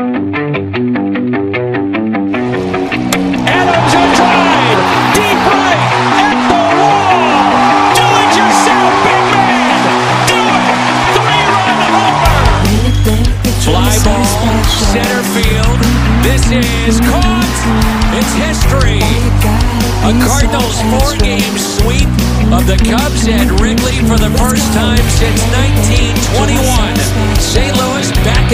Música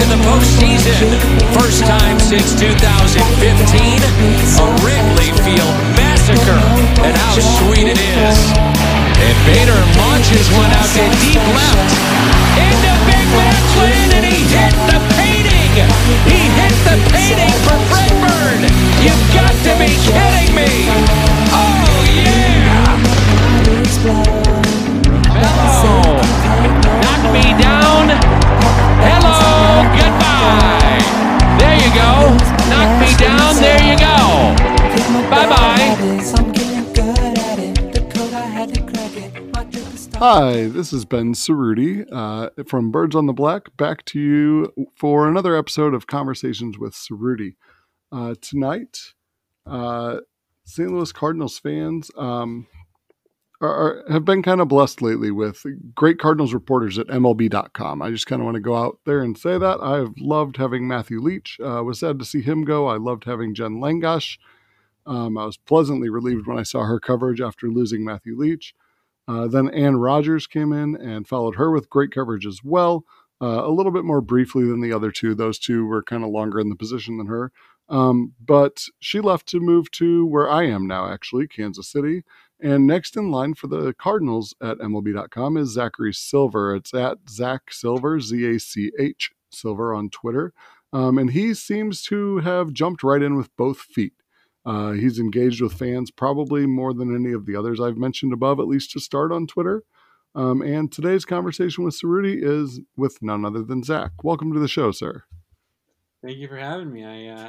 in the postseason. First time since 2015. A Wrigley Field massacre. And how sweet it is. And Bader launches one out to deep left. Into Big Mac Land, and he hit the painting. He hit the painting for Fred Bird. You've got to be kidding Hi, this is Ben Cerruti uh, from Birds on the Black, back to you for another episode of Conversations with Cerruti. Uh, tonight, uh, St. Louis Cardinals fans um, are, are, have been kind of blessed lately with great Cardinals reporters at MLB.com. I just kind of want to go out there and say that. I've loved having Matthew Leach. Uh, was sad to see him go. I loved having Jen Langosch. Um, I was pleasantly relieved when I saw her coverage after losing Matthew Leach. Uh, then Anne Rogers came in and followed her with great coverage as well. Uh, a little bit more briefly than the other two. Those two were kind of longer in the position than her. Um, but she left to move to where I am now, actually, Kansas City. And next in line for the Cardinals at MLB.com is Zachary Silver. It's at Zach Silver, Z A C H Silver on Twitter. Um, and he seems to have jumped right in with both feet. Uh, he's engaged with fans probably more than any of the others I've mentioned above, at least to start on Twitter. Um, and today's conversation with Cerruti is with none other than Zach. Welcome to the show, sir. Thank you for having me. I uh,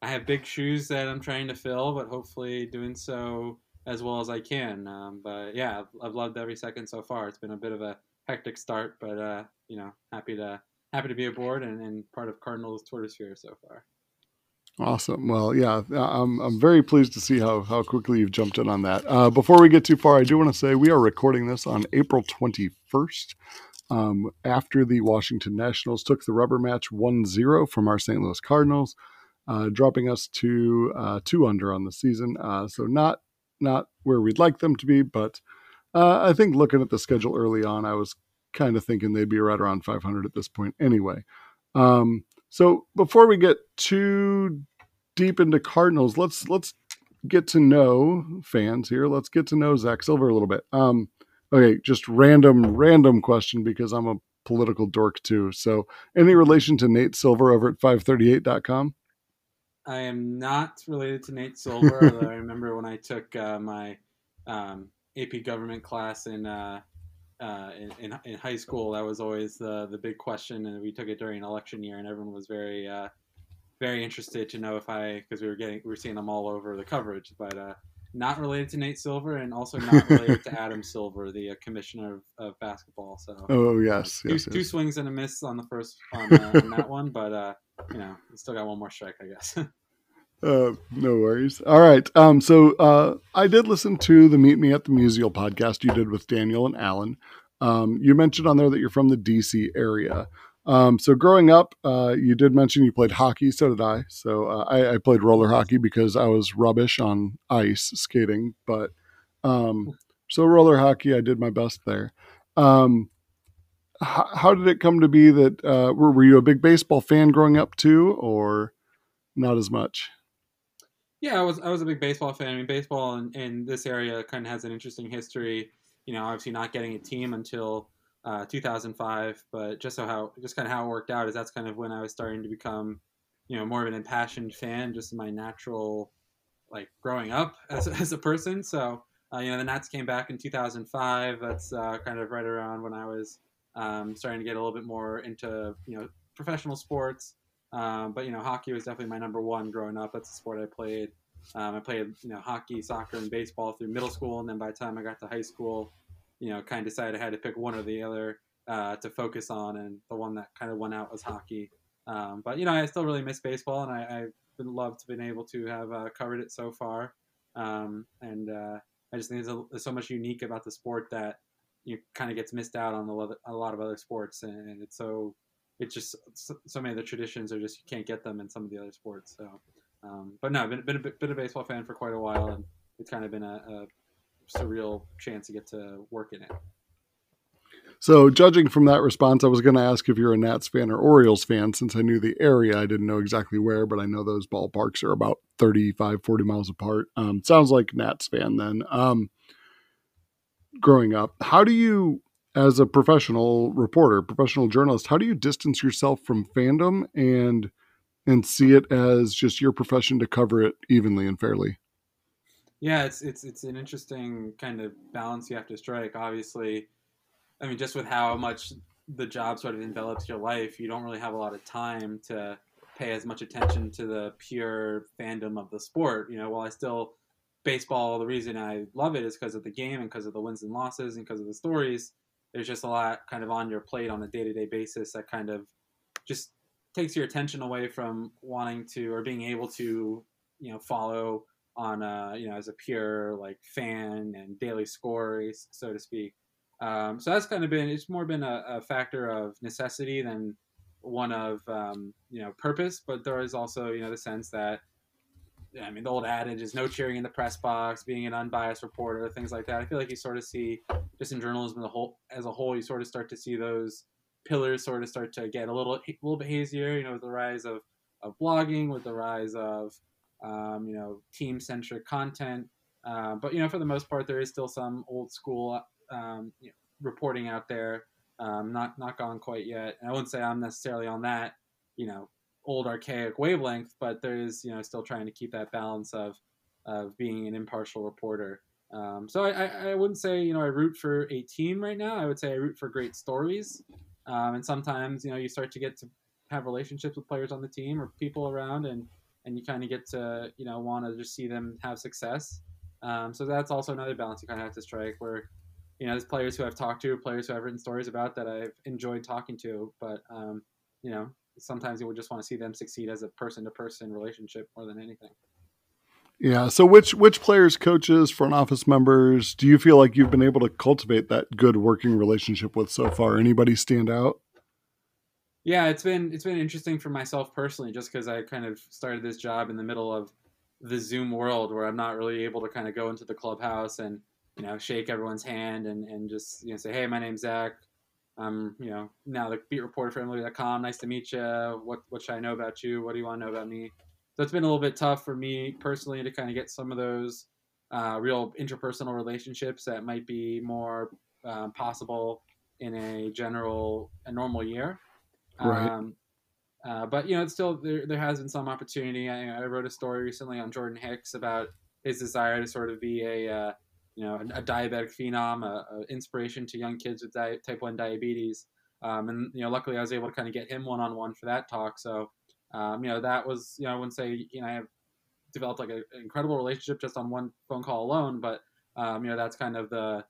I have big shoes that I'm trying to fill, but hopefully doing so as well as I can. Um, but yeah, I've, I've, loved every second so far. It's been a bit of a hectic start, but uh, you know, happy to happy to be aboard and, and part of Cardinals Twitter sphere so far. Awesome. Well, yeah, I'm, I'm very pleased to see how, how quickly you've jumped in on that. Uh, before we get too far, I do want to say we are recording this on April 21st um, after the Washington Nationals took the rubber match 1 0 from our St. Louis Cardinals, uh, dropping us to uh, two under on the season. Uh, so, not not where we'd like them to be, but uh, I think looking at the schedule early on, I was kind of thinking they'd be right around 500 at this point anyway. Um, so before we get too deep into Cardinals, let's let's get to know fans here. Let's get to know Zach Silver a little bit. Um, okay, just random random question because I'm a political dork too. So, any relation to Nate Silver over at 538.com? I am not related to Nate Silver, although I remember when I took uh, my um, AP government class in uh, uh, in, in, in, high school, that was always the the big question, and we took it during election year, and everyone was very uh, very interested to know if I because we were getting we were seeing them all over the coverage, but uh, not related to Nate Silver, and also not related to Adam Silver, the uh, commissioner of, of, basketball. So oh yes, two, yes, two yes. swings and a miss on the first on, uh, on that one, but you know, still got one more strike, I guess. Uh, no worries. All right. Um, so uh, I did listen to the Meet Me at the Musial podcast you did with Daniel and Alan. Um, you mentioned on there that you're from the DC area. Um, so growing up, uh, you did mention you played hockey. So did I. So uh, I, I, played roller hockey because I was rubbish on ice skating. But um, so roller hockey, I did my best there. Um, how, how, did it come to be that uh, were, were you a big baseball fan growing up too, or not as much? Yeah, I was I was a big baseball fan. I mean, baseball in, in this area kind of has an interesting history. You know, obviously not getting a team until uh, 2005, but just so how just kind of how it worked out is that's kind of when I was starting to become, you know, more of an impassioned fan, just my natural, like growing up as as a person. So uh, you know, the Nats came back in 2005. That's uh, kind of right around when I was um, starting to get a little bit more into you know professional sports. Um, but you know, hockey was definitely my number one growing up. That's the sport I played. Um, I played you know hockey, soccer, and baseball through middle school, and then by the time I got to high school, you know, kind of decided I had to pick one or the other uh, to focus on, and the one that kind of went out was hockey. Um, but you know, I still really miss baseball, and I, I've been loved been able to have uh, covered it so far. Um, and uh, I just think there's, a, there's, so much unique about the sport that you kind of gets missed out on a lot of other sports, and it's so it's just so many of the traditions are just you can't get them in some of the other sports. So, um, but no, I've been, been, a, been a baseball fan for quite a while, and it's kind of been a, a surreal chance to get to work in it. So, judging from that response, I was going to ask if you're a Nats fan or Orioles fan since I knew the area. I didn't know exactly where, but I know those ballparks are about 35, 40 miles apart. Um, sounds like Nats fan then. Um, growing up, how do you, as a professional reporter, professional journalist, how do you distance yourself from fandom and and see it as just your profession to cover it evenly and fairly? Yeah, it's it's it's an interesting kind of balance you have to strike. Obviously, I mean, just with how much the job sort of envelops your life, you don't really have a lot of time to pay as much attention to the pure fandom of the sport. You know, while I still baseball, the reason I love it is because of the game and because of the wins and losses and because of the stories. There's just a lot kind of on your plate on a day to day basis that kind of just takes your attention away from wanting to or being able to, you know, follow on a, you know, as a pure like fan and daily score, so to speak. Um, so that's kind of been it's more been a, a factor of necessity than one of um, you know purpose. But there is also you know the sense that I mean the old adage is no cheering in the press box, being an unbiased reporter, things like that. I feel like you sort of see just in journalism as a whole, as a whole, you sort of start to see those pillars sort of start to get a little a little bit hazier. You know, with the rise of of blogging, with the rise of um, you know team centric content. Uh, but you know, for the most part, there is still some old school um, you know, reporting out there. Um, not not gone quite yet. And I wouldn't say I'm necessarily on that, you know, old archaic wavelength, but there is you know still trying to keep that balance of of being an impartial reporter. Um, so I, I, I, wouldn't say you know I root for a team right now. I would say I root for great stories. Um, and sometimes you know you start to get to have relationships with players on the team or people around, and and you kind of get to you know want to just see them have success. Um, so that's also another balance you kind of have to strike where you know, there's players who I've talked to, players who I've written stories about that I've enjoyed talking to, but um, you know, sometimes you would just want to see them succeed as a person-to-person relationship more than anything. Yeah. So, which which players, coaches, front office members, do you feel like you've been able to cultivate that good working relationship with so far? Anybody stand out? Yeah, it's been it's been interesting for myself personally, just because I kind of started this job in the middle of the Zoom world, where I'm not really able to kind of go into the clubhouse and you know, shake everyone's hand and, and just, you know, say, hey, my name's Zach. I'm, you know, now the beat reporter for MLB.com. Nice to meet you. What, what should I know about you? What do you want to know about me? So it's been a little bit tough for me personally to kind of get some of those uh, real interpersonal relationships that might be more um, possible in a general, a normal year. Right. Um, uh, but you know, it's still there. There has been some opportunity. I, I, wrote a story recently on Jordan Hicks about his desire to sort of be a uh, you know, a, a diabetic phenom, a, a, inspiration to young kids with di- type one diabetes. Um, and you know, luckily I was able to kind of get him one on one for that talk. So, um, you know, that was you know I wouldn't say you know I have developed like a, an incredible relationship just on one phone call alone, but um, you know that's kind of the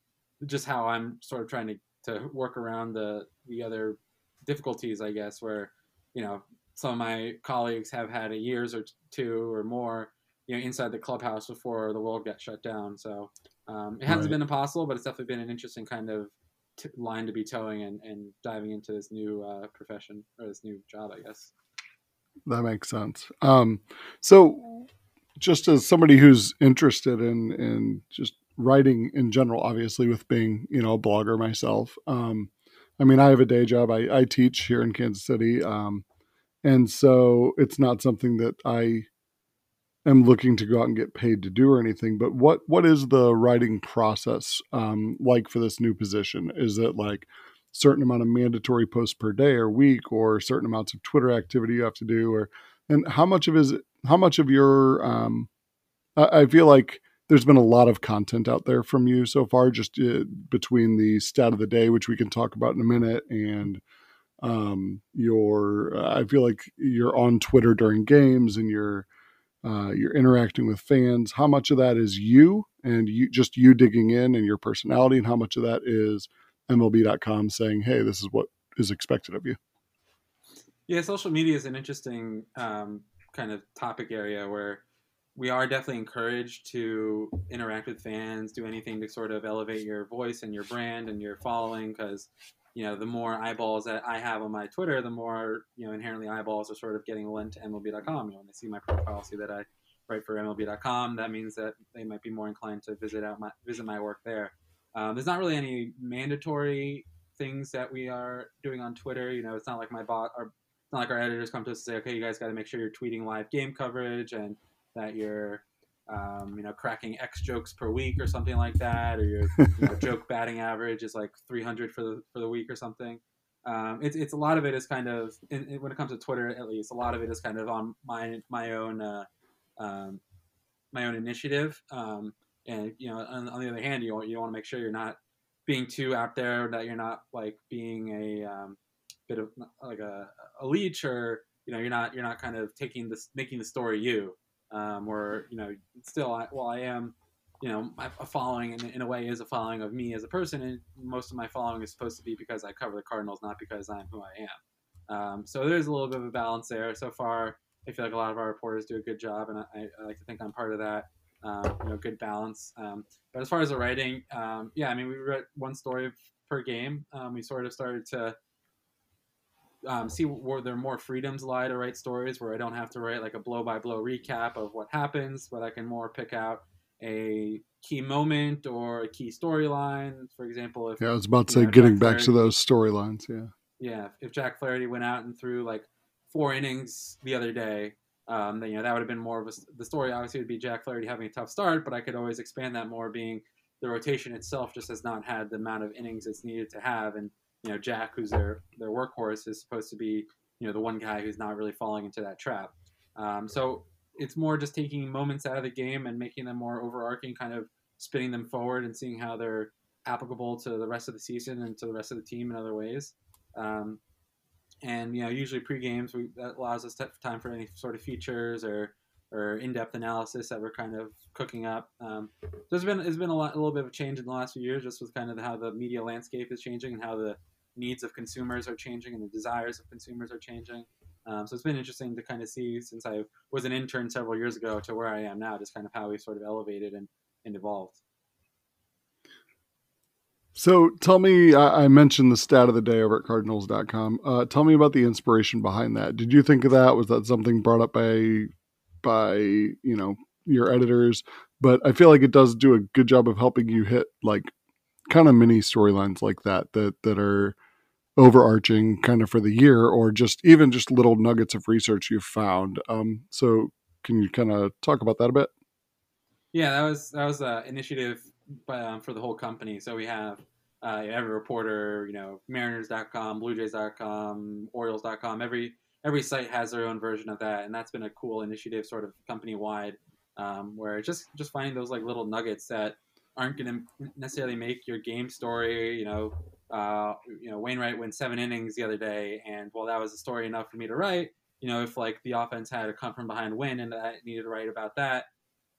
just how I'm sort of trying to to work around the the other difficulties, I guess, where you know some of my colleagues have had a years or two or more you know inside the clubhouse before the world got shut down. So um, it hasn't right. been impossible, but it's definitely been an interesting kind of t- line to be towing and, and diving into this new uh, profession or this new job, I guess. That makes sense. Um, so, just as somebody who's interested in in just writing in general, obviously with being you know a blogger myself, um, I mean I have a day job. I, I teach here in Kansas City, um, and so it's not something that I am looking to go out and get paid to do or anything. But what what is the writing process um, like for this new position? Is it like certain amount of mandatory posts per day or week, or certain amounts of Twitter activity you have to do, or and how much of is it, how much of your um, I, I feel like there's been a lot of content out there from you so far, just uh, between the stat of the day, which we can talk about in a minute, and um, your. Uh, I feel like you're on Twitter during games, and you're uh, you're interacting with fans. How much of that is you and you just you digging in and your personality, and how much of that is MLB.com saying, "Hey, this is what is expected of you." Yeah, social media is an interesting um, kind of topic area where we are definitely encouraged to interact with fans, do anything to sort of elevate your voice and your brand and your following because you know the more eyeballs that I have on my Twitter, the more you know inherently eyeballs are sort of getting lent to MLB.com. You know, when they see my profile, see that I write for MLB.com, that means that they might be more inclined to visit out my visit my work there. Um, there's not really any mandatory things that we are doing on Twitter. You know, it's not like my bot or not like our editors come to us and say, okay, you guys got to make sure you're tweeting live game coverage and that you're, um, you know, cracking X jokes per week or something like that, or your you know, joke batting average is like 300 for the for the week or something. Um, it's, it's a lot of it is kind of in, in, when it comes to Twitter at least a lot of it is kind of on my my own uh, um, my own initiative. Um, and you know, on, on, the other hand, you you want to make sure you're not being too out there, that you're not like being a um, bit of like a, a leech, or you know, you're not you're not kind of taking this making the story you. Um, you know, still, I, well, I am, you know, a following in, in a way is a following of me as a person, and most of my following is supposed to be because I cover the Cardinals, not because I'm who I am. Um, so there's a little bit of a balance there. So far, I feel like a lot of our reporters do a good job, and I, I like to think I'm part of that. Um, you know, good balance. Um, but as far as the writing, um, yeah, I mean, we wrote one story per game. Um, we sort of started to um, see where there are more freedoms lie to write stories where I don't have to write like a blow by blow recap of what happens, but I can more pick out a key moment or a key storyline. For example, if yeah, I was about to say know, getting back to those storylines. Yeah, yeah. If Jack Flaherty went out and threw like four innings the other day, um, then you know that would have been more of a, the story. Obviously, would be Jack Flaherty having a tough start, but I could always expand that more, being the rotation itself just has not had the amount of innings it's needed to have, and you know Jack, who's their their workhorse, is supposed to be you know the one guy who's not really falling into that trap. Um, so it's more just taking moments out of the game and making them more overarching, kind of spinning them forward and seeing how they're applicable to the rest of the season and to the rest of the team in other ways. Um, and you know, usually pre-games we, that allows us time for any sort of features or or in-depth analysis that we're kind of cooking up. Um, there's been there's been a lot a little bit of a change in the last few years, just with kind of how the media landscape is changing and how the needs of consumers are changing and the desires of consumers are changing. Um, so it's been interesting to kind of see since I was an intern several years ago to where I am now, just kind of how we sort of elevated and, and evolved. So tell me, I mentioned the stat of the day over at Cardinals.com. Uh, tell me about the inspiration behind that. Did you think of that? Was that something brought up by by you know your editors? But I feel like it does do a good job of helping you hit like kind of mini storylines like that that that are overarching kind of for the year, or just even just little nuggets of research you've found. Um, so can you kind of talk about that a bit? Yeah, that was that was an initiative um, for the whole company. So we have uh, every reporter, you know, Mariners.com, BlueJays.com, Orioles.com. Every every site has their own version of that, and that's been a cool initiative, sort of company wide, um, where just just finding those like little nuggets that aren't going to necessarily make your game story. You know, uh, you know, Wainwright went seven innings the other day, and well, that was a story enough for me to write. You know, if like the offense had a come from behind win, and I needed to write about that,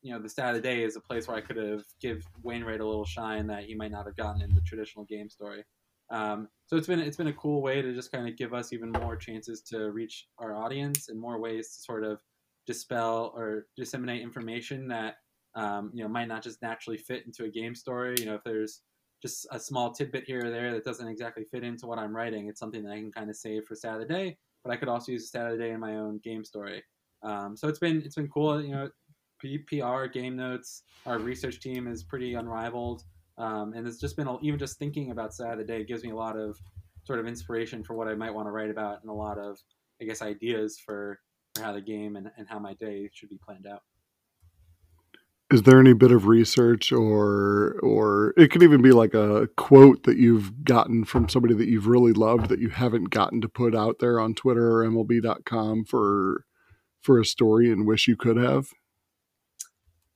you know the stat of the day is a place where I could have give Wainwright a little shine that he might not have gotten in the traditional game story. Um, so it's been it's been a cool way to just kind of give us even more chances to reach our audience and more ways to sort of dispel or disseminate information that um, you know might not just naturally fit into a game story. You know if there's just a small tidbit here or there that doesn't exactly fit into what I'm writing, it's something that I can kind of save for stat of the day. But I could also use stat of the day in my own game story. Um, so it's been it's been cool. You know, PR, game notes, our research team is pretty unrivaled. Um, and it's just been even just thinking about Stat of the Day gives me a lot of sort of inspiration for what I might want to write about and a lot of, I guess, ideas for, for how the game and, and how my day should be planned out. Is there any bit of research or or it could even be like a quote that you've gotten from somebody that you've really loved that you haven't gotten to put out there on Twitter or MLB.com for for a story and wish you could have?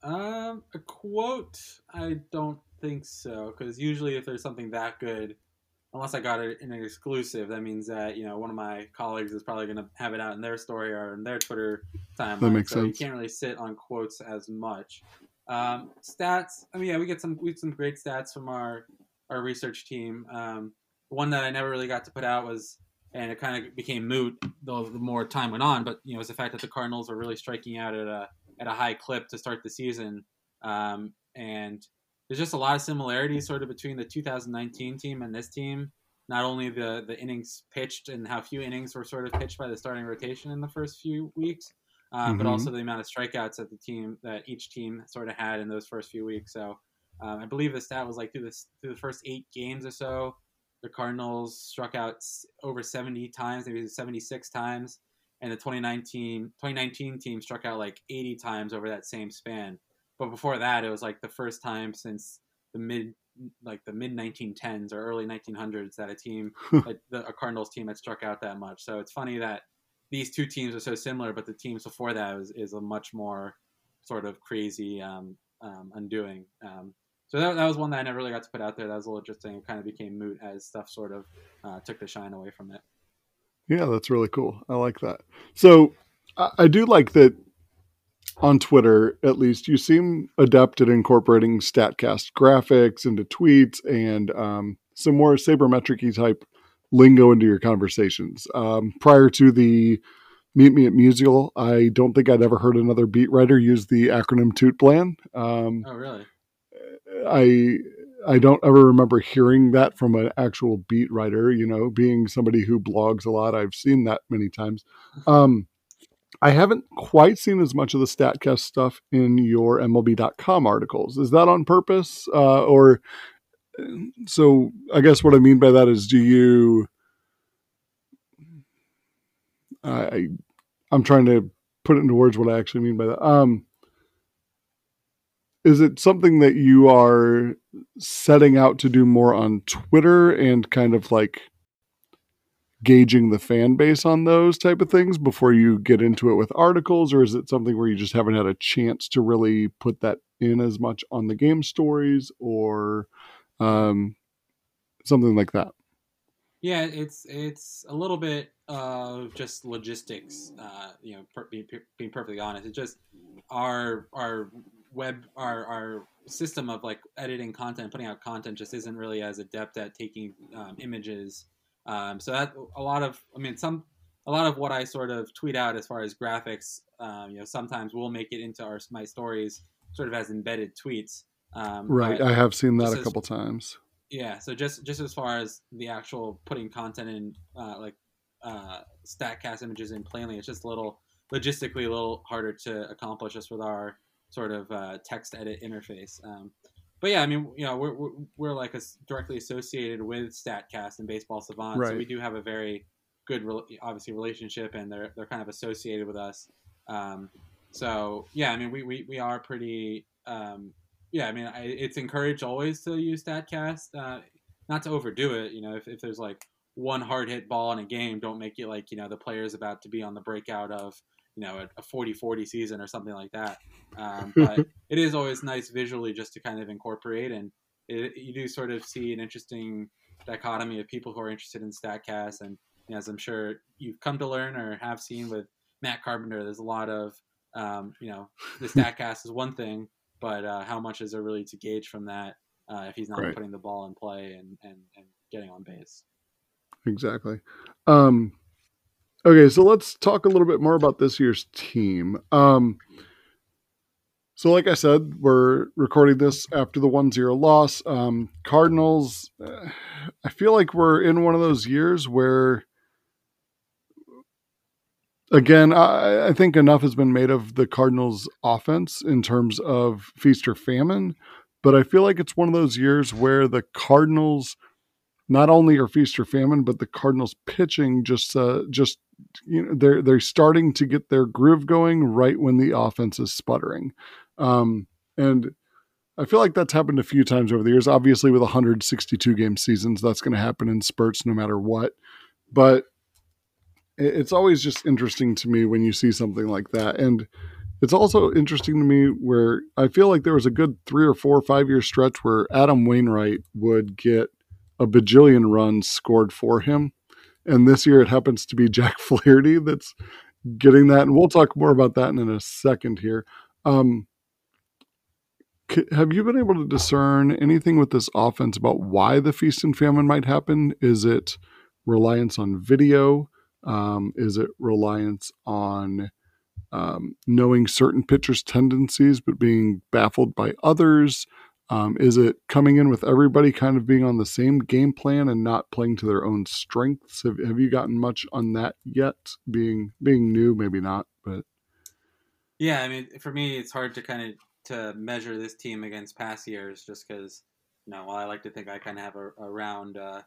Um, a quote? I don't think so, because usually if there's something that good, unless I got it in an exclusive, that means that you know one of my colleagues is probably going to have it out in their story or in their Twitter timeline. That makes so sense. You can't really sit on quotes as much. Um, stats. I mean, yeah, we get some we get some great stats from our our research team. Um, one that I never really got to put out was and it kind of became moot the, the more time went on. But you know, it was the fact that the Cardinals were really striking out at a at a high clip to start the season, um, and there's just a lot of similarities sort of between the 2019 team and this team. Not only the the innings pitched and how few innings were sort of pitched by the starting rotation in the first few weeks, uh, mm-hmm. but also the amount of strikeouts that the team that each team sort of had in those first few weeks. So um, I believe the stat was like through this through the first eight games or so, the Cardinals struck out over 70 times, maybe 76 times, and the 2019 2019 team struck out like 80 times over that same span. But before that, it was like the first time since the mid like the mid 1910s or early 1900s that a team like the, a Cardinals team had struck out that much. So it's funny that these two teams are so similar, but the teams before that is, is a much more sort of crazy um, um, undoing. Um, so that, that was one that I never really got to put out there. That was a little interesting. It kind of became moot as stuff sort of uh, took the shine away from it. Yeah, that's really cool. I like that. So I, I do like that on Twitter, at least, you seem adept at incorporating StatCast graphics into tweets and um, some more sabermetric type lingo into your conversations. Um, prior to the Meet Me at Musial, I don't think I'd ever heard another beat writer use the acronym TOOTBLAN. Um, oh, really? I I don't ever remember hearing that from an actual beat writer. You know, being somebody who blogs a lot, I've seen that many times. Um, I haven't quite seen as much of the Statcast stuff in your MLB.com articles. Is that on purpose, uh, or so? I guess what I mean by that is, do you? I I'm trying to put it into words what I actually mean by that. Um, is it something that you are setting out to do more on Twitter and kind of like gauging the fan base on those type of things before you get into it with articles or is it something where you just haven't had a chance to really put that in as much on the game stories or um, something like that yeah it's it's a little bit of just logistics uh, you know per, being, being perfectly honest it's just our our web our our system of like editing content, putting out content, just isn't really as adept at taking um, images. Um, so that a lot of, I mean, some a lot of what I sort of tweet out as far as graphics, um, you know, sometimes we'll make it into our my stories sort of as embedded tweets. Um, right, I have seen that a couple times. Yeah, so just just as far as the actual putting content in, uh, like uh, Statcast images in plainly, it's just a little logistically a little harder to accomplish just with our sort of uh, text edit interface. Um, but yeah, I mean, you know, we're, we're, we're like a, directly associated with Statcast and Baseball Savant, right. so we do have a very good, obviously, relationship, and they're they're kind of associated with us. Um, so yeah, I mean, we we, we are pretty. Um, yeah, I mean, I, it's encouraged always to use Statcast, uh, not to overdo it. You know, if, if there's like one hard hit ball in a game, don't make it like you know the player's about to be on the breakout of you know a 40-40 season or something like that um, but it is always nice visually just to kind of incorporate and it, you do sort of see an interesting dichotomy of people who are interested in statcast and you know, as i'm sure you've come to learn or have seen with matt carpenter there's a lot of um, you know the statcast is one thing but uh, how much is there really to gauge from that uh, if he's not right. putting the ball in play and, and, and getting on base exactly um, Okay, so let's talk a little bit more about this year's team. Um, so, like I said, we're recording this after the 1 0 loss. Um, Cardinals, uh, I feel like we're in one of those years where, again, I, I think enough has been made of the Cardinals' offense in terms of feast or famine. But I feel like it's one of those years where the Cardinals not only are feast or famine, but the Cardinals pitching just uh, just you know they're they're starting to get their groove going right when the offense is sputtering, um, and I feel like that's happened a few times over the years. Obviously, with 162 game seasons, that's going to happen in spurts no matter what. But it's always just interesting to me when you see something like that, and it's also interesting to me where I feel like there was a good three or four or five year stretch where Adam Wainwright would get a bajillion runs scored for him. And this year it happens to be Jack Flaherty that's getting that. And we'll talk more about that in a second here. Um, have you been able to discern anything with this offense about why the feast and famine might happen? Is it reliance on video? Um, is it reliance on um, knowing certain pitchers' tendencies but being baffled by others? Um, is it coming in with everybody kind of being on the same game plan and not playing to their own strengths? Have, have you gotten much on that yet? Being being new, maybe not, but yeah, I mean, for me, it's hard to kind of to measure this team against past years, just because you know, while I like to think I kind of have a, a round uh,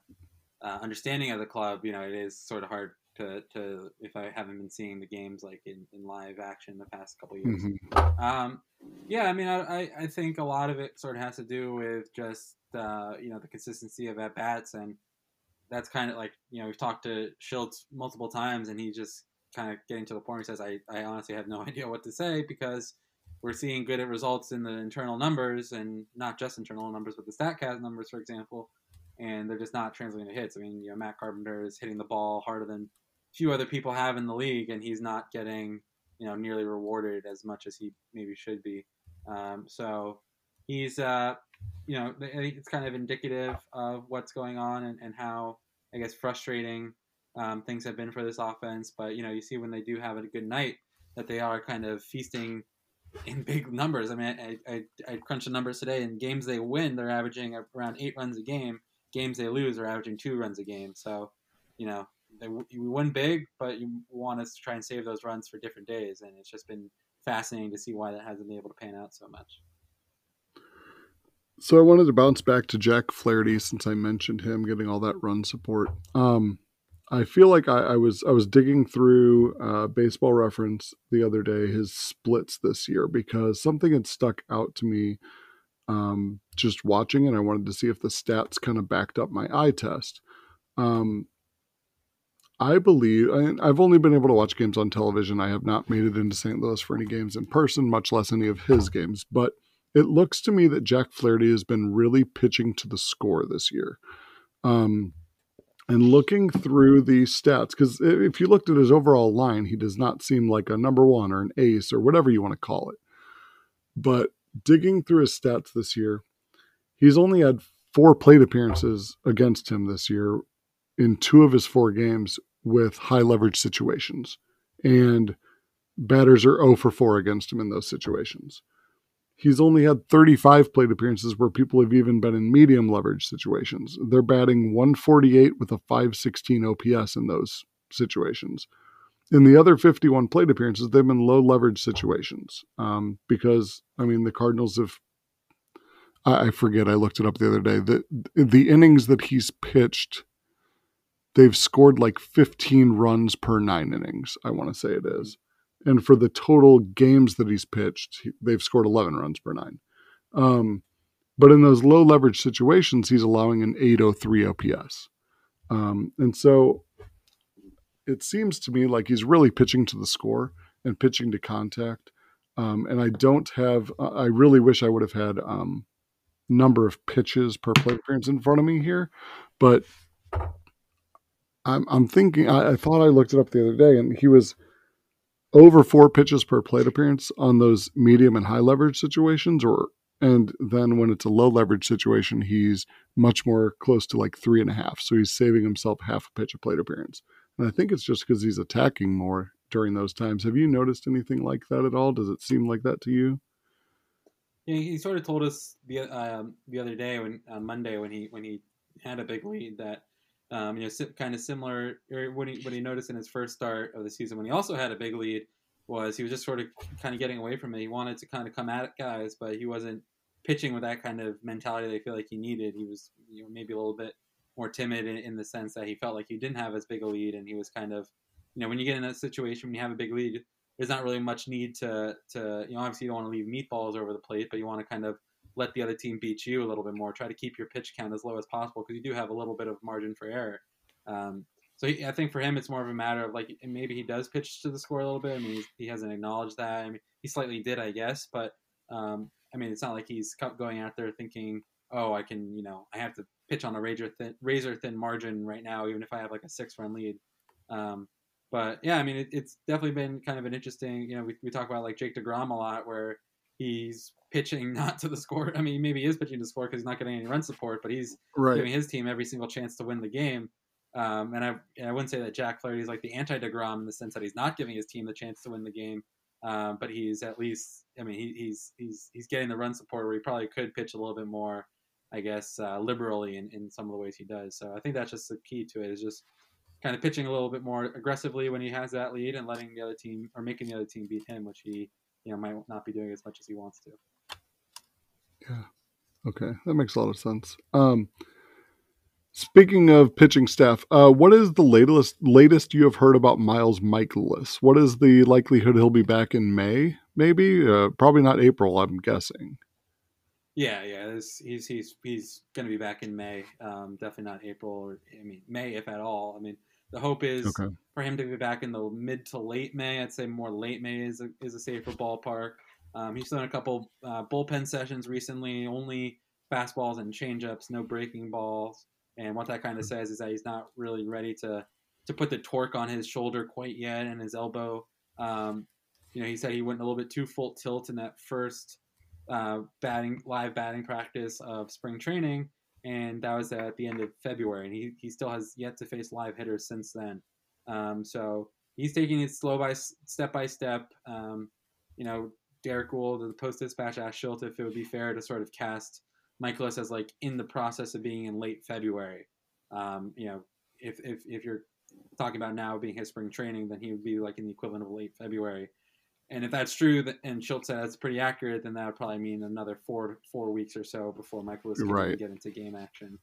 uh, understanding of the club, you know, it is sort of hard to, to if I haven't been seeing the games like in, in live action the past couple years. Mm-hmm. Um, yeah, I mean, I, I think a lot of it sort of has to do with just uh, you know the consistency of at bats, and that's kind of like you know we've talked to Shildt multiple times, and he just kind of getting to the point where he says, I, I honestly have no idea what to say because we're seeing good results in the internal numbers and not just internal numbers, but the StatCast numbers, for example, and they're just not translating to hits. I mean, you know, Matt Carpenter is hitting the ball harder than few other people have in the league, and he's not getting you know nearly rewarded as much as he maybe should be. Um, so he's uh, you know it's kind of indicative of what's going on and, and how I guess frustrating um, things have been for this offense. But you know you see when they do have a good night that they are kind of feasting in big numbers. I mean, I, I, I crunched the numbers today. In games they win, they're averaging around eight runs a game. Games they lose, are averaging two runs a game. So, you know, they, you win big, but you want us to try and save those runs for different days. And it's just been fascinating to see why that hasn't been able to pan out so much. So I wanted to bounce back to Jack Flaherty since I mentioned him getting all that run support. Um, I feel like I, I, was I was digging through uh, Baseball Reference the other day his splits this year because something had stuck out to me um, just watching, and I wanted to see if the stats kind of backed up my eye test. Um, I believe I, I've only been able to watch games on television. I have not made it into St. Louis for any games in person, much less any of his games. But it looks to me that Jack Flaherty has been really pitching to the score this year. Um, and looking through the stats, because if you looked at his overall line, he does not seem like a number one or an ace or whatever you want to call it. But digging through his stats this year, he's only had four plate appearances against him this year in two of his four games with high leverage situations. And batters are 0 for 4 against him in those situations. He's only had 35 plate appearances where people have even been in medium leverage situations. They're batting 148 with a 516 OPS in those situations. In the other 51 plate appearances, they've been low leverage situations um, because, I mean, the Cardinals have. I, I forget. I looked it up the other day. The the innings that he's pitched they've scored like 15 runs per nine innings, I want to say it is. And for the total games that he's pitched, they've scored 11 runs per nine. Um, but in those low leverage situations, he's allowing an 803 OPS. Um, and so it seems to me like he's really pitching to the score and pitching to contact. Um, and I don't have, I really wish I would have had um, number of pitches per plate appearance in front of me here, but I'm I'm thinking. I, I, thought I looked it up the other day, and he was over four pitches per plate appearance on those medium and high leverage situations, or and then when it's a low leverage situation, he's much more close to like three and a half. So he's saving himself half a pitch of plate appearance, and I think it's just because he's attacking more during those times. Have you noticed anything like that at all? Does it seem like that to you? Yeah, he sort of told us the um, the other day when on Monday when he when he had a big lead that um, you know, kind of similar. Or what he what he noticed in his first start of the season when he also had a big lead was he was just sort of kind of getting away from it. He wanted to kind of come at guys, but he wasn't pitching with that kind of mentality they feel like he needed. He was you know maybe a little bit more timid in, in the sense that he felt like he didn't have as big a lead, and he was kind of you know when you get in that situation when you have a big lead, there's not really much need to to you know obviously you don't want to leave meatballs over the plate, but you want to kind of let the other team beat you a little bit more. Try to keep your pitch count as low as possible because you do have a little bit of margin for error. Um, so he, I think for him, it's more of a matter of like maybe he does pitch to the score a little bit. I mean, he hasn't acknowledged that. I mean, he slightly did, I guess, but um, I mean, it's not like he's going out there thinking, "Oh, I can," you know, I have to pitch on a razor thin, razor thin margin right now, even if I have like a six run lead. Um, but yeah, I mean, it, it's definitely been kind of an interesting. You know, we we talk about like Jake Degrom a lot, where he's pitching not to the score. I mean, maybe he is pitching to score because he's not getting any run support, but he's right. giving his team every single chance to win the game. Um, and I, I wouldn't say that Jack Flaherty is like the anti Degrom in the sense that he's not giving his team the chance to win the game, um, but he's at least, I mean, he, he's he's he's getting the run support where he probably could pitch a little bit more, I guess, uh, liberally in, in some of the ways he does. So I think that's just the key to it is just kind of pitching a little bit more aggressively when he has that lead and letting the other team or making the other team beat him, which he you know might not be doing as much as he wants to. Yeah. Okay, that makes a lot of sense. Um, speaking of pitching staff, uh, what is the latest latest you have heard about Miles Mikolas? What is the likelihood he'll be back in May? Maybe, uh, probably not April. I'm guessing. Yeah, yeah, he's he's he's going to be back in May. Um, definitely not April. Or, I mean, May if at all. I mean, the hope is okay. for him to be back in the mid to late May. I'd say more late May is a, is a safer ballpark. Um, he's done a couple uh, bullpen sessions recently, only fastballs and changeups, no breaking balls. And what that kind of says is that he's not really ready to to put the torque on his shoulder quite yet and his elbow. Um, you know, he said he went a little bit too full tilt in that first uh, batting live batting practice of spring training, and that was at the end of February. And he, he still has yet to face live hitters since then. Um, so he's taking it slow by step by step. Um, you know, Derrick Goold, the Post Dispatch asked Shildt if it would be fair to sort of cast Mikolas as like in the process of being in late February. Um, you know, if, if if you're talking about now being his spring training, then he would be like in the equivalent of late February. And if that's true, and Shildt said that's pretty accurate, then that would probably mean another four four weeks or so before Mikolas can right. get into game action.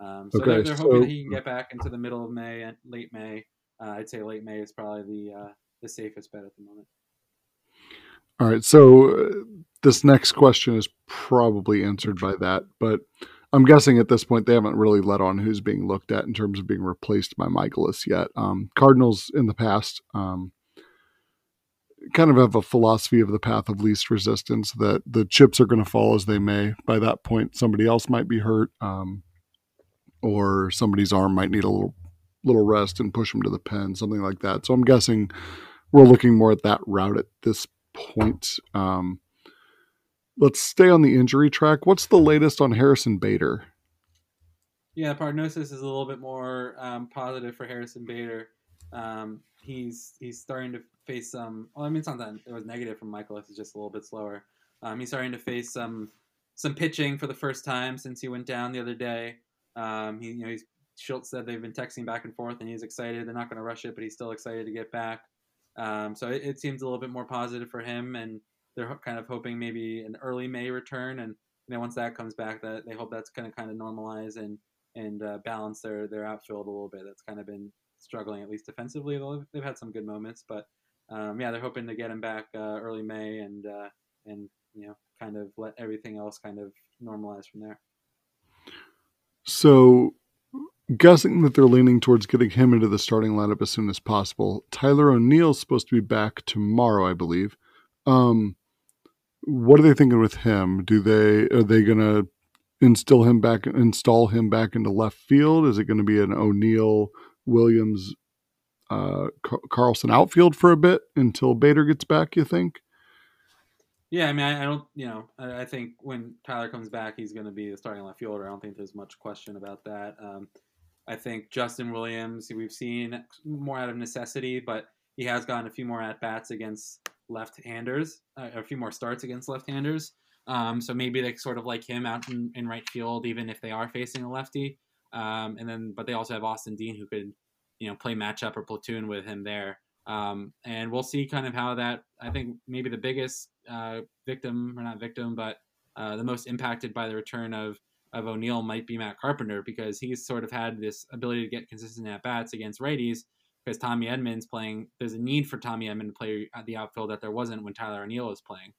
Um, so okay, they're, they're so, hoping that he can get back into the middle of May and late May. Uh, I'd say late May is probably the uh, the safest bet at the moment. All right. So uh, this next question is probably answered by that, but I'm guessing at this point they haven't really let on who's being looked at in terms of being replaced by Mikolas yet. Um, Cardinals in the past um, kind of have a philosophy of the path of least resistance that the chips are going to fall as they may. By that point, somebody else might be hurt, um, or somebody's arm might need a little little rest and push them to the pen, something like that. So I'm guessing we're looking more at that route at this point. Um, let's stay on the injury track. What's the latest on Harrison Bader? Yeah, prognosis is a little bit more um, positive for Harrison Bader. Um, he's he's starting to face some. Well, I mean, it's not that it was negative from Michael. It's just a little bit slower. Um, he's starting to face some some pitching for the first time since he went down the other day. Um, he, you know, he's Shildt said they've been texting back and forth, and he's excited. They're not going to rush it, but he's still excited to get back. Um, so it, it, seems a little bit more positive for him, and they're kind of hoping maybe an early May return. And you know, once that comes back, that they hope that's going to kind of normalize and and uh, balance their their outfield a little bit. That's kind of been struggling at least defensively. They've, they've had some good moments, but um, yeah, they're hoping to get him back uh, early May and uh, and you know kind of let everything else kind of normalize from there. So guessing that they're leaning towards getting him into the starting lineup as soon as possible. Tyler O'Neill's supposed to be back tomorrow, I believe. Um, what are they thinking with him? Do they are they gonna instill him back, install him back into left field? Is it going to be an O'Neill, Williams, uh, Carlson outfield for a bit until Bader gets back? You think? Yeah, I mean, I, I don't, you know, I, I, think when Tyler comes back, he's going to be the starting left fielder. I don't think there's much question about that. Um, I think Justin Williams, we've seen more out of necessity, but he has gotten a few more at bats against left-handers, uh, a few more starts against left-handers. Um, so maybe they sort of like him out in, in, right field, even if they are facing a lefty. Um, and then, but they also have Austin Dean who could, you know, play matchup or platoon with him there. Um, and we'll see kind of how that. I think maybe the biggest uh, victim, or not victim, but uh, the most impacted by the return of of O'Neill might be Matt Carpenter because he's sort of had this ability to get consistent at bats against righties because Tommy Edman's playing. There's a need for Tommy Edman to play at the outfield that there wasn't when Tyler O'Neill was playing.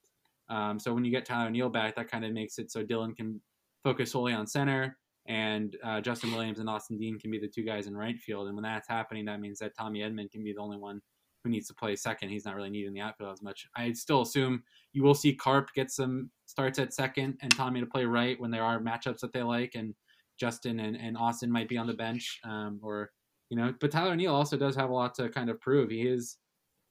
Um, so when you get Tyler O'Neill back, that kind of makes it so Dylan can focus solely on center, and uh, Justin Williams and Austin Dean can be the two guys in right field. And when that's happening, that means that Tommy Edman can be the only one who needs to play second. He's not really needing the outfield as much. I still assume you will see Carp get some starts at second and Tommy to play right when there are matchups that they like, and Justin and, and Austin might be on the bench, um, or you know. But Tyler O'Neill also does have a lot to kind of prove. He is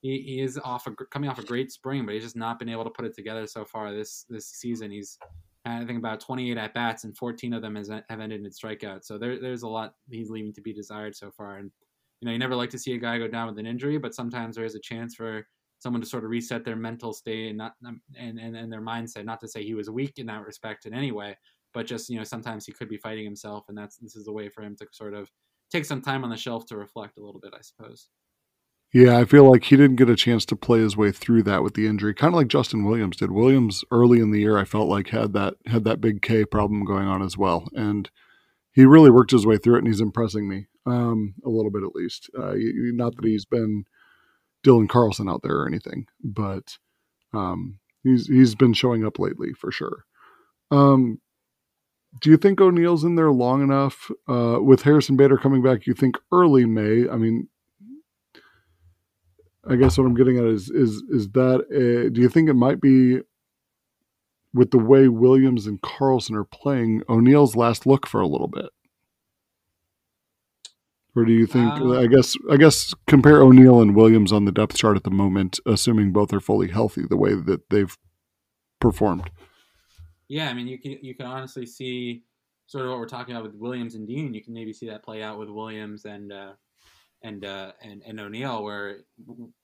he, he is off a, coming off a great spring, but he's just not been able to put it together so far this this season. He's I think about 28 at bats, and 14 of them has, have ended in strikeouts. So there, there's a lot he's leaving to be desired so far. And you know, you never like to see a guy go down with an injury, but sometimes there is a chance for someone to sort of reset their mental state and not um, and, and, and their mindset. Not to say he was weak in that respect in any way, but just you know, sometimes he could be fighting himself, and that's this is a way for him to sort of take some time on the shelf to reflect a little bit, I suppose. Yeah, I feel like he didn't get a chance to play his way through that with the injury, kind of like Justin Williams did. Williams early in the year, I felt like had that had that big K problem going on as well, and he really worked his way through it, and he's impressing me um, a little bit at least. Uh, not that he's been Dylan Carlson out there or anything, but um, he's he's been showing up lately for sure. Um, do you think O'Neill's in there long enough uh, with Harrison Bader coming back? You think early May? I mean, I guess what I'm getting at is is is that a, do you think it might be with the way Williams and Carlson are playing O'Neill's last look for a little bit? Or do you think um, I guess I guess compare O'Neill and Williams on the depth chart at the moment, assuming both are fully healthy, the way that they've performed? Yeah, I mean you can you can honestly see sort of what we're talking about with Williams and Dean. You can maybe see that play out with Williams and uh, and uh, and and O'Neill, where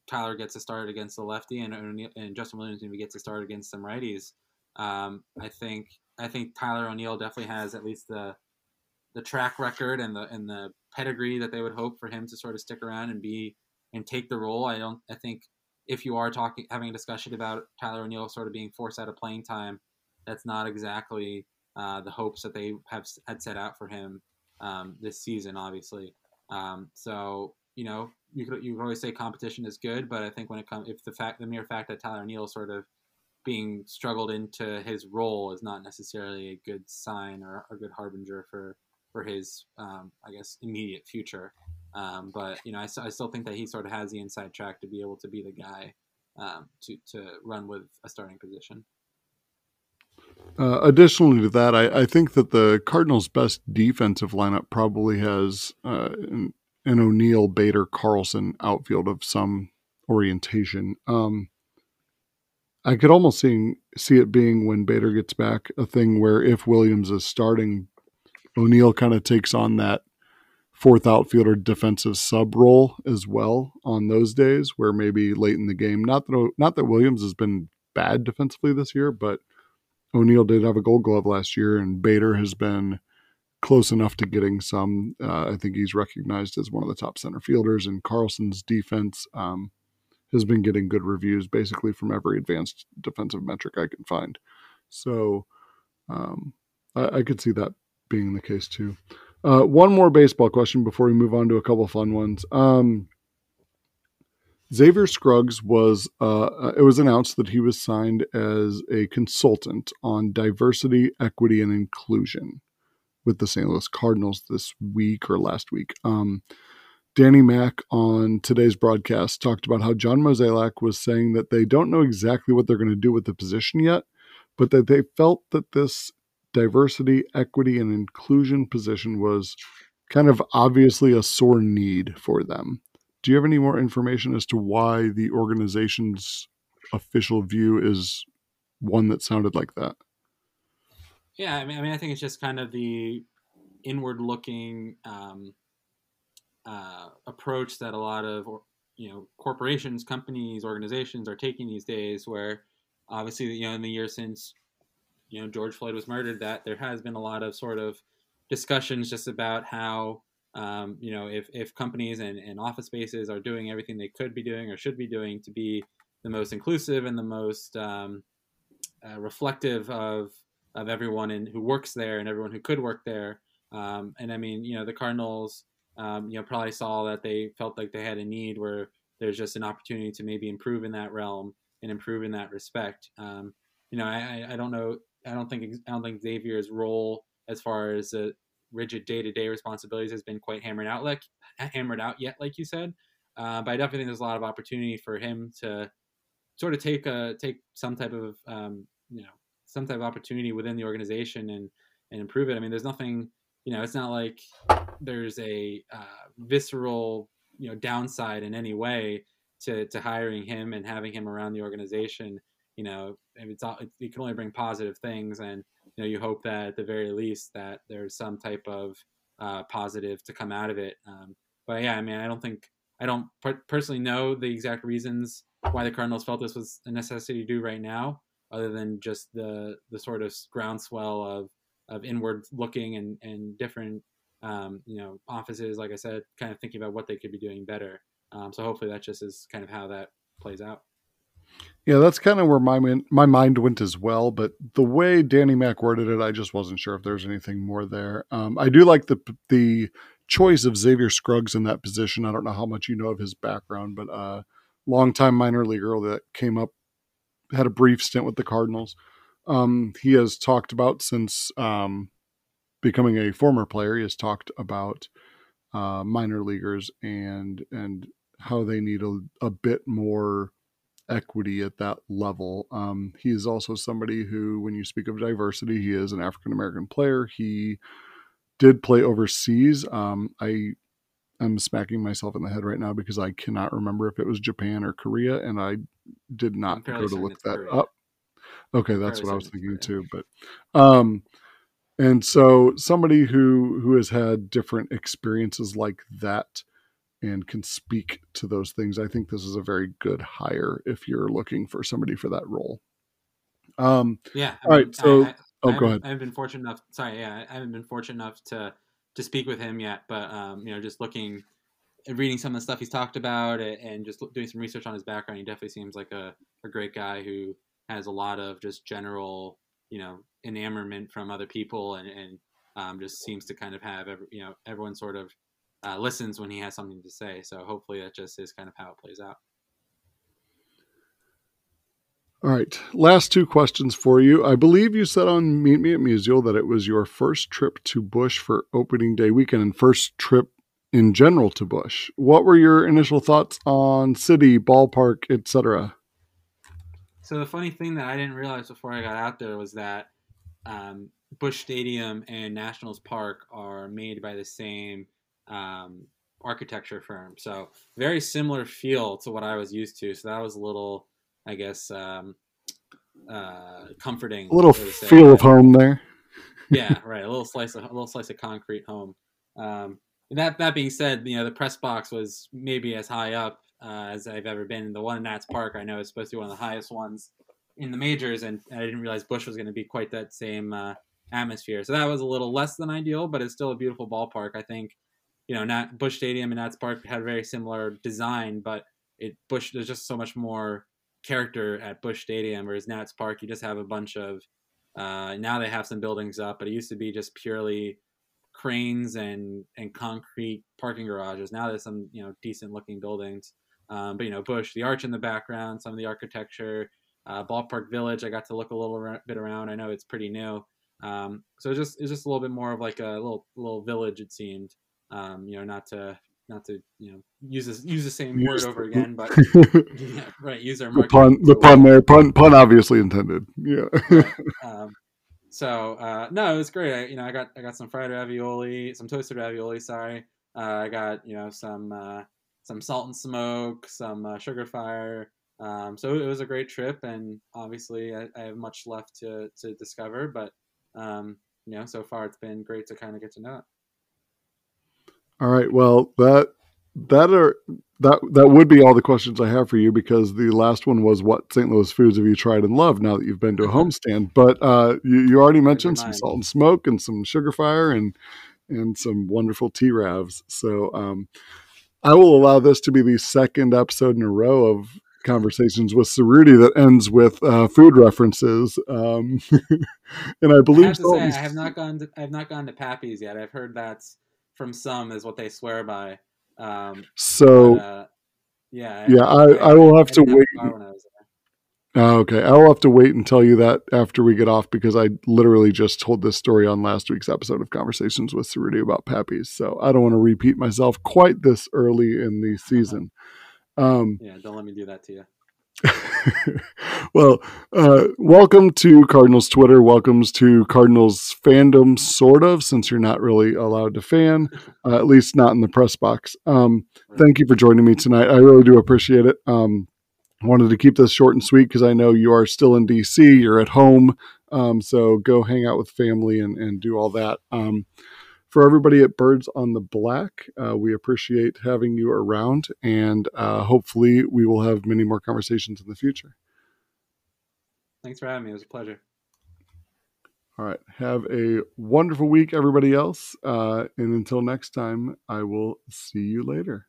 Tyler gets a start against the lefty, and O'Neill, and Justin Williams maybe gets a start against some righties. Um, I think I think Tyler O'Neill definitely has at least the the track record and the and the pedigree that they would hope for him to sort of stick around and be and take the role. I don't. I think if you are talking having a discussion about Tyler O'Neill sort of being forced out of playing time, that's not exactly uh, the hopes that they have had set out for him um, this season. Obviously, um, so you know, you could you could always say competition is good, but I think when it comes, if the fact the mere fact that Tyler O'Neill sort of being struggled into his role is not necessarily a good sign or a good harbinger for for his um, I guess immediate future. Um, but you know, I, I still think that he sort of has the inside track to be able to be the guy um, to to run with a starting position. Uh, additionally to that, I, I, think that the Cardinals' best defensive lineup probably has uh, an, an, O'Neill, Bader, Carlson outfield of some orientation. Um, I could almost see, see it being when Bader gets back a thing where if Williams is starting, O'Neill kind of takes on that fourth outfielder defensive sub role as well on those days where maybe late in the game. Not that not that Williams has been bad defensively this year, but O'Neill did have a gold glove last year, and Bader has been close enough to getting some. Uh, I think he's recognized as one of the top center fielders, and Carlson's defense um, has been getting good reviews basically from every advanced defensive metric I can find. So um, I, I, could see that being the case too. Uh, one more baseball question before we move on to a couple fun ones. Um, Xavier Scruggs was, uh, uh, it was announced that he was signed as a consultant on diversity, equity, and inclusion with the St. Louis Cardinals this week or last week. Um, Danny Mac on today's broadcast talked about how John Mozeliak was saying that they don't know exactly what they're going to do with the position yet, but that they felt that this diversity, equity, and inclusion position was kind of obviously a sore need for them. Do you have any more information as to why the organization's official view is one that sounded like that? Yeah, I mean, I mean, I think it's just kind of the inward-looking um, uh, approach that a lot of you know corporations, companies, organizations are taking these days. Where obviously, you know, in the year since you know George Floyd was murdered, that there has been a lot of sort of discussions just about how um, you know, if, if companies and, and office spaces are doing everything they could be doing or should be doing to be the most inclusive and the most um, uh, reflective of of everyone in, who works there and everyone who could work there. Um, and I mean, you know, the Cardinals, um, you know, probably saw that they felt like they had a need where there's just an opportunity to maybe improve in that realm and improve in that respect. Um, you know, I, I don't know, I don't think I don't think Xavier's role as far as a, rigid day-to-day responsibilities has been quite hammered out like hammered out yet like you said uh, but i definitely think there's a lot of opportunity for him to sort of take a take some type of um, you know some type of opportunity within the organization and and improve it i mean there's nothing you know it's not like there's a uh, visceral you know downside in any way to to hiring him and having him around the organization you know it's all it can only bring positive things and you know you hope that at the very least that there's some type of uh, positive to come out of it. Um, but yeah, I mean, I don't think I don't per- personally know the exact reasons why the Cardinals felt this was a necessity to do right now, other than just the the sort of groundswell of of inward looking and and different um, you know offices, like I said, kind of thinking about what they could be doing better. Um, so hopefully that just is kind of how that plays out. Yeah, that's kind of where my my mind went as well. But the way Danny Mac worded it, I just wasn't sure if there's anything more there. Um, I do like the the choice of Xavier Scruggs in that position. I don't know how much you know of his background, but uh, longtime minor leaguer that came up, had a brief stint with the Cardinals. Um, he has talked about since um, becoming a former player. He has talked about uh, minor leaguers and and how they need a, a bit more equity at that level. Um, he is also somebody who, when you speak of diversity, he is an African American player. He did play overseas. Um, I am smacking myself in the head right now because I cannot remember if it was Japan or Korea, and I did not go to look that Korea. up. Okay, that's what I was thinking too. But um, and so somebody who who has had different experiences like that and can speak to those things, I think this is a very good hire if you're looking for somebody for that role. Um, yeah. I all mean, right. So, I, oh, I go ahead. I haven't been fortunate enough. Sorry. Yeah, I haven't been fortunate enough to to speak with him yet. But um, you know, just looking, and reading some of the stuff he's talked about, and just doing some research on his background, he definitely seems like a, a great guy who has a lot of just general, you know, enamorment from other people, and and um, just seems to kind of have every, you know everyone sort of uh, listens when he has something to say. So hopefully that just is kind of how it plays out. All right. Last two questions for you. I believe you said on Meet Me at Musial that it was your first trip to Busch for opening day weekend and first trip in general to Busch. What were your initial thoughts on city, ballpark, etc.? So the funny thing that I didn't realize before I got out there was that um, Busch Stadium and Nationals Park are made by the same um, architecture firm. So very similar feel to what I was used to. So that was a little, I guess, um, uh, comforting. A little feel of home there. yeah, right. A little slice of a little slice of concrete home. Um, that that being said, you know the press box was maybe as high up uh, as I've ever been. The one in Nats Park, I know, is supposed to be one of the highest ones in the majors, and I didn't realize Busch was going to be quite that same uh, atmosphere. So that was a little less than ideal, but it's still a beautiful ballpark. I think you know, Nat Busch Stadium and Nats Park had a very similar design, but it Busch there's just so much more character at Busch Stadium, whereas Nats Park you just have a bunch of uh, now they have some buildings up, but it used to be just purely cranes and and concrete parking garages. Now there's some you know decent looking buildings, um, but you know Busch, the arch in the background, some of the architecture, uh, Ballpark Village. I got to look a little bit around. I know it's pretty new, um, so it's just it's just a little bit more of like a little little village it seemed. Um, you know, not to not to you know use this, use the same use word over again, but yeah, right, use our the pun the pun there pun pun obviously intended. Yeah. right. um, so uh, no, it was great. I, you know, I got I got some fried ravioli, some toasted ravioli. Sorry, uh, I got you know some uh, some salt and smoke, some uh, Sugarfire. Um, so it was a great trip, and obviously I, I have much left to to discover. But um, you know, so far it's been great to kind of get to know it. All right. Well, that that are that that would be all the questions I have for you because the last one was what St. Louis foods have you tried and loved now that you've been to a homestand. But uh, you, you already mentioned some salt and smoke and some Sugarfire and and some wonderful tea ravs. So um, I will allow this to be the second episode in a row of conversations with Cerruti that ends with uh, food references. Um, and I believe I have, say, I have not gone. To, I have not gone to Pappy's yet. I've heard that's from some is what they swear by. Um, so, but, uh, yeah, yeah, I, I, I will have to wait. Uh, okay, I will have to wait and tell you that after we get off because I literally just told this story on last week's episode of Conversations with Cerruti about Pappy's. So I don't want to repeat myself quite this early in the season. Um, yeah, don't let me do that to you. well, uh, welcome to Cardinals Twitter. Welcomes to Cardinals fandom, sort of, since you're not really allowed to fan, uh, at least not in the press box. Um, thank you for joining me tonight. I really do appreciate it. Um, wanted to keep this short and sweet because I know you are still in DC. You're at home. Um, so go hang out with family and, and do all that. Um, for everybody at Birds on the Black, uh, we appreciate having you around, and uh, hopefully, we will have many more conversations in the future. Thanks for having me. It was a pleasure. All right. Have a wonderful week, everybody else. Uh, and until next time, I will see you later.